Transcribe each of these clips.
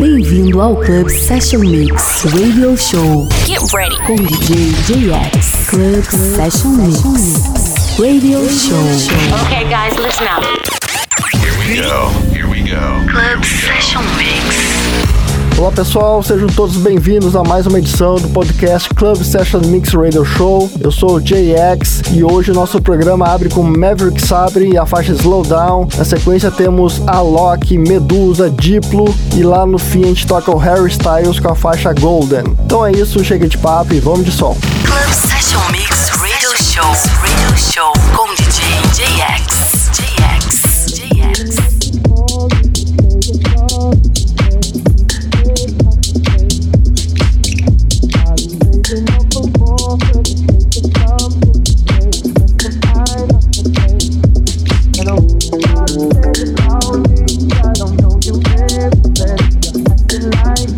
Bem-vindo ao Club Session Mix Radio Show. Get ready. Com DJ JX. Club Session Mix Radio Show. Okay, guys, listen up. Here we go. Here we go. Club Session Mix. Olá pessoal, sejam todos bem-vindos a mais uma edição do podcast Club Session Mix Radio Show. Eu sou o JX e hoje o nosso programa abre com Maverick Sabre e a faixa Slowdown. Na sequência temos Alok, Medusa, Diplo e lá no fim a gente toca o Harry Styles com a faixa Golden. Então é isso, chega de papo e vamos de som. Club Session Mix Radio Show. Radio Show com DJ JX. Had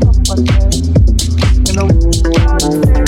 a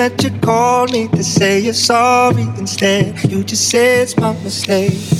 that you called me to say you're sorry instead. You just said it's my mistake.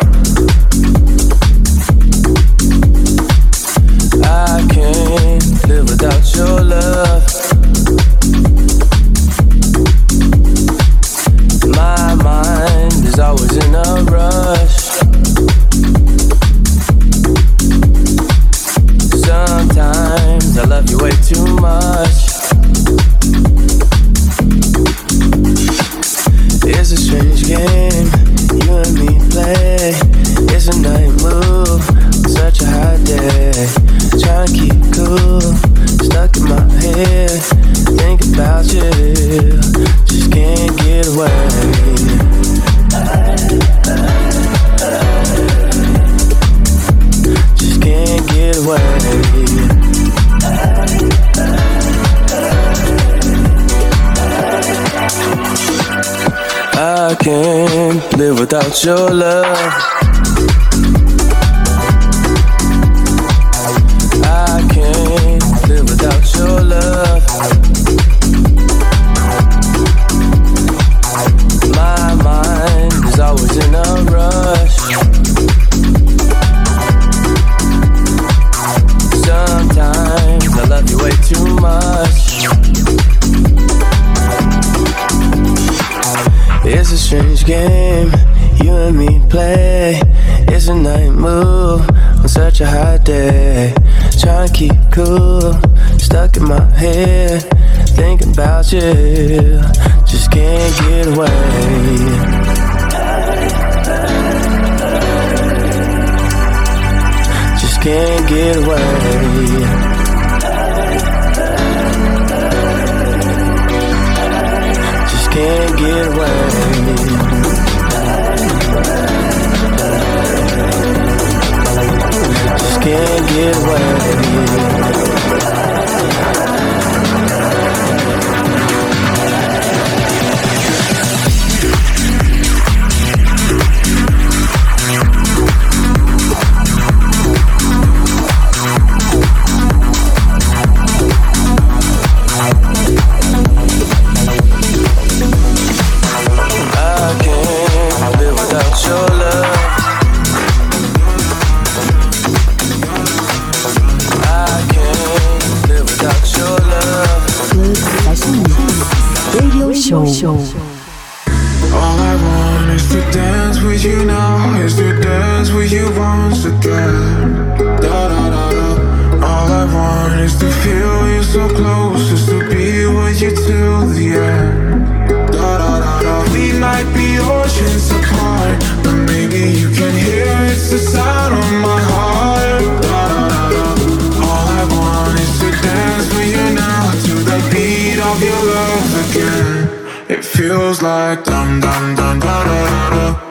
without your love. your love. just can't get away. Just can't get away. Just can't get away. Just can't get away. All I want is to dance with you now, is to dance with you once again. Da da da da. All I want is to feel you so close, is to be with you till the end. Da da da da. We might be oceans apart, but maybe you can hear it's the sound of my heart. Da da da da. All I want is to dance with you now, to the beat of your feels like dum dum dum da da da da.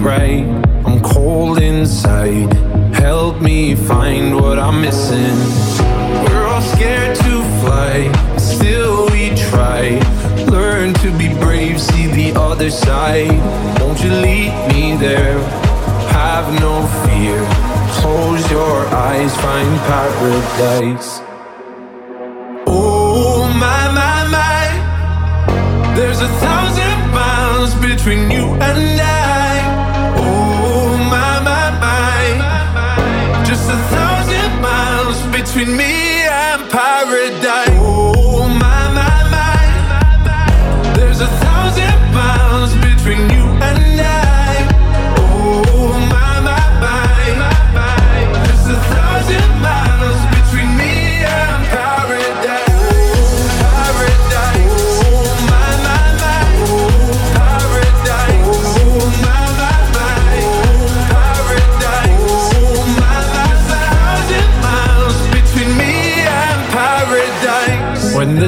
Right. I'm cold inside. Help me find what I'm missing. We're all scared to fly, still we try. Learn to be brave, see the other side. Won't you lead me there? Have no fear. Close your eyes, find paradise. Oh my my my, there's a thousand miles between you and I. between me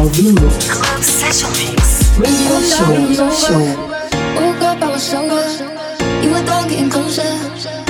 Está ouvindo Club Session Mix. Radio Show. Show. Woke up, I was stronger. You were gone, getting closer.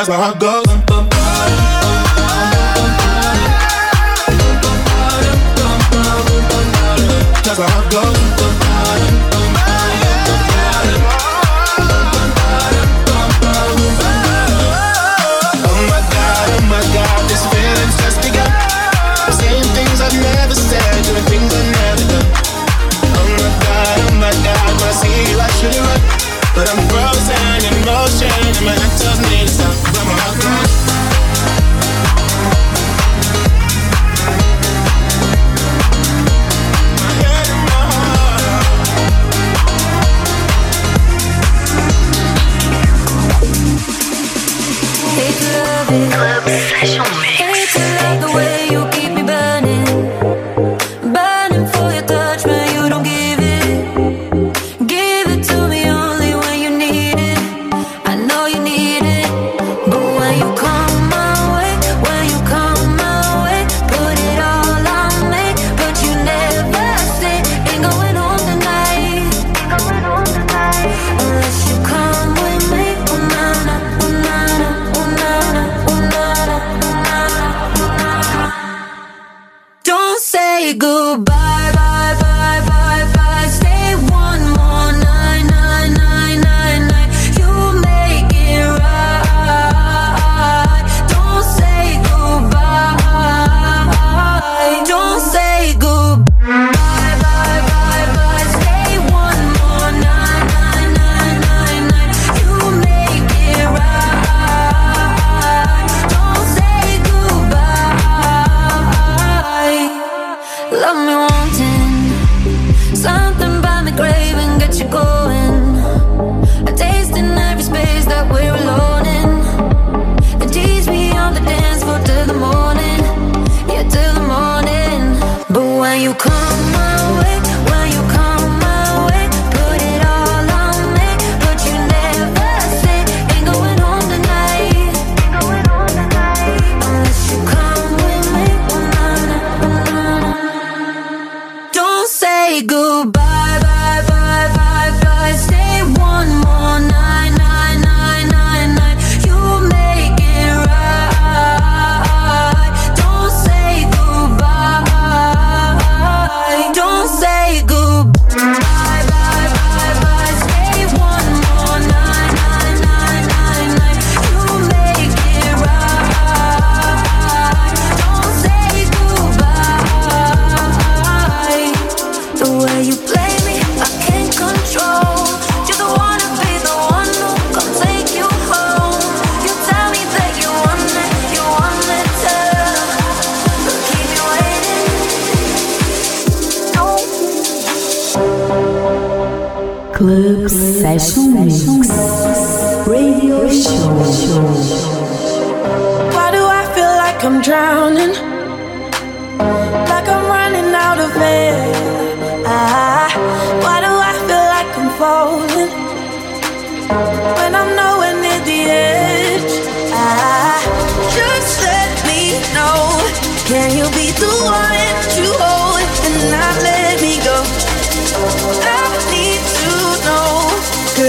cause my heart goes say goodbye. say goodbye, bye, bye, bye, bye. Stay one more night. Selection Mix Radio Show. Why do I feel like I'm drowning? Like I'm running out of air. Ah, why do I feel like I'm falling? When I'm nowhere near the edge. Ah, just let me know. Can you be the one to hold and not let me go? I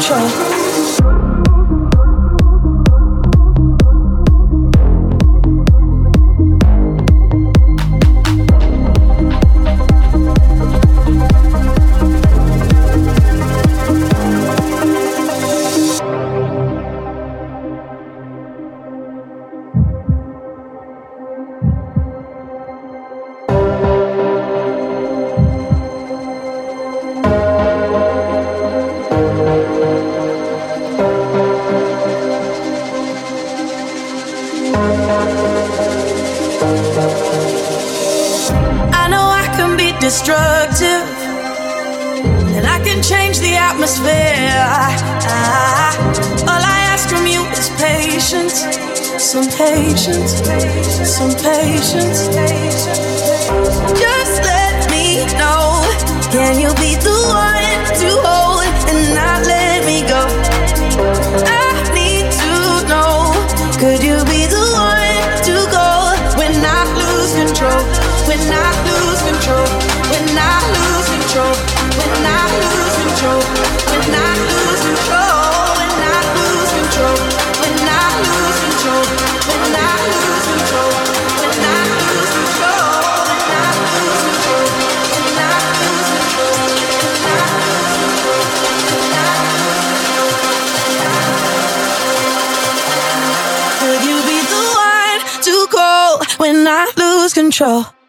control. Control?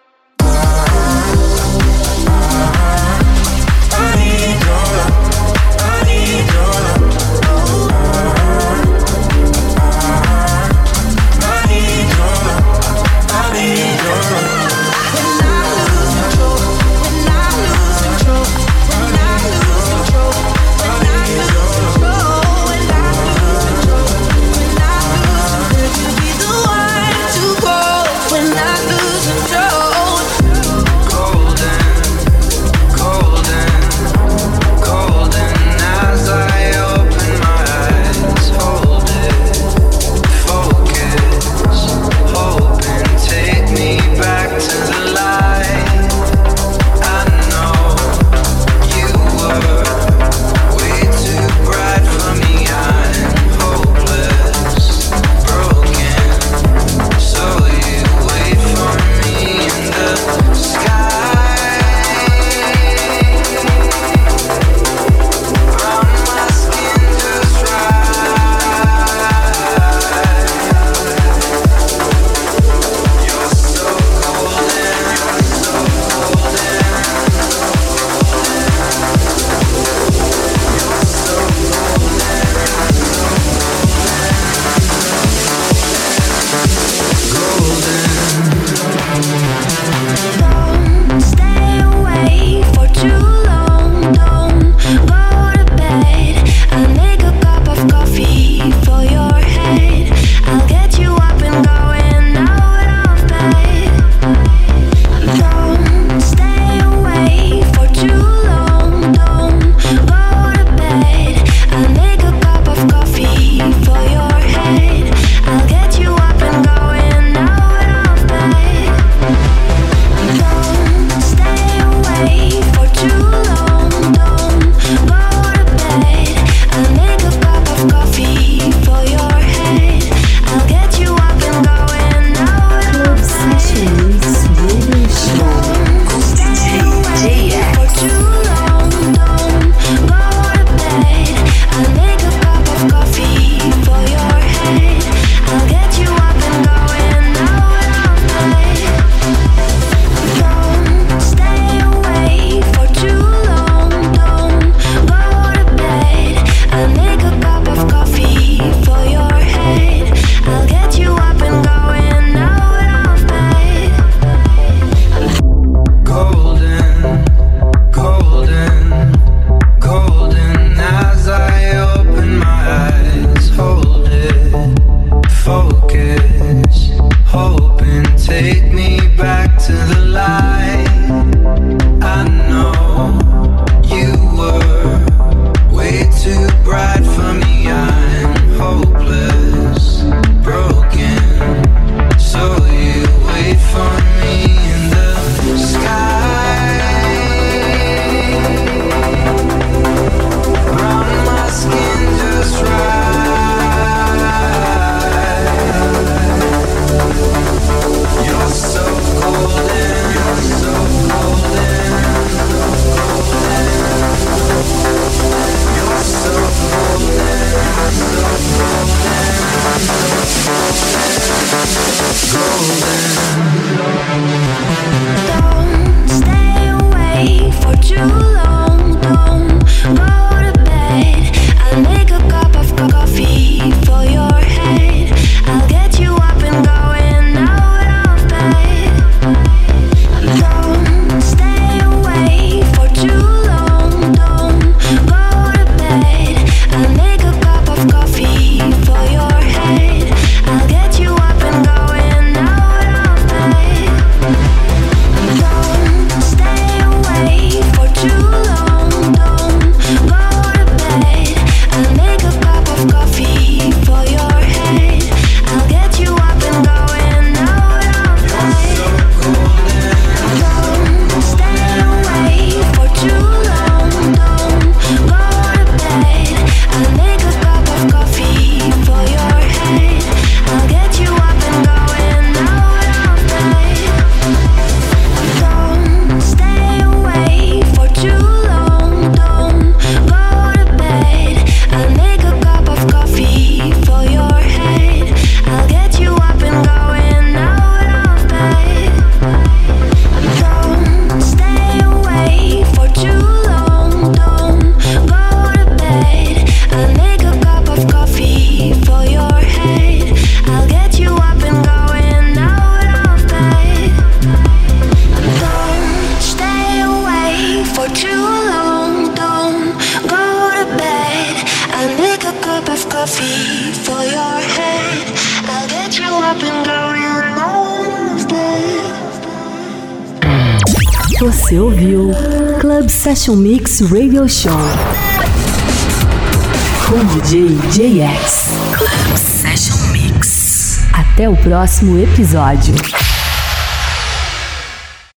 Session Mix Radio Show com DJ JX. Club Session Mix. Até o próximo episódio.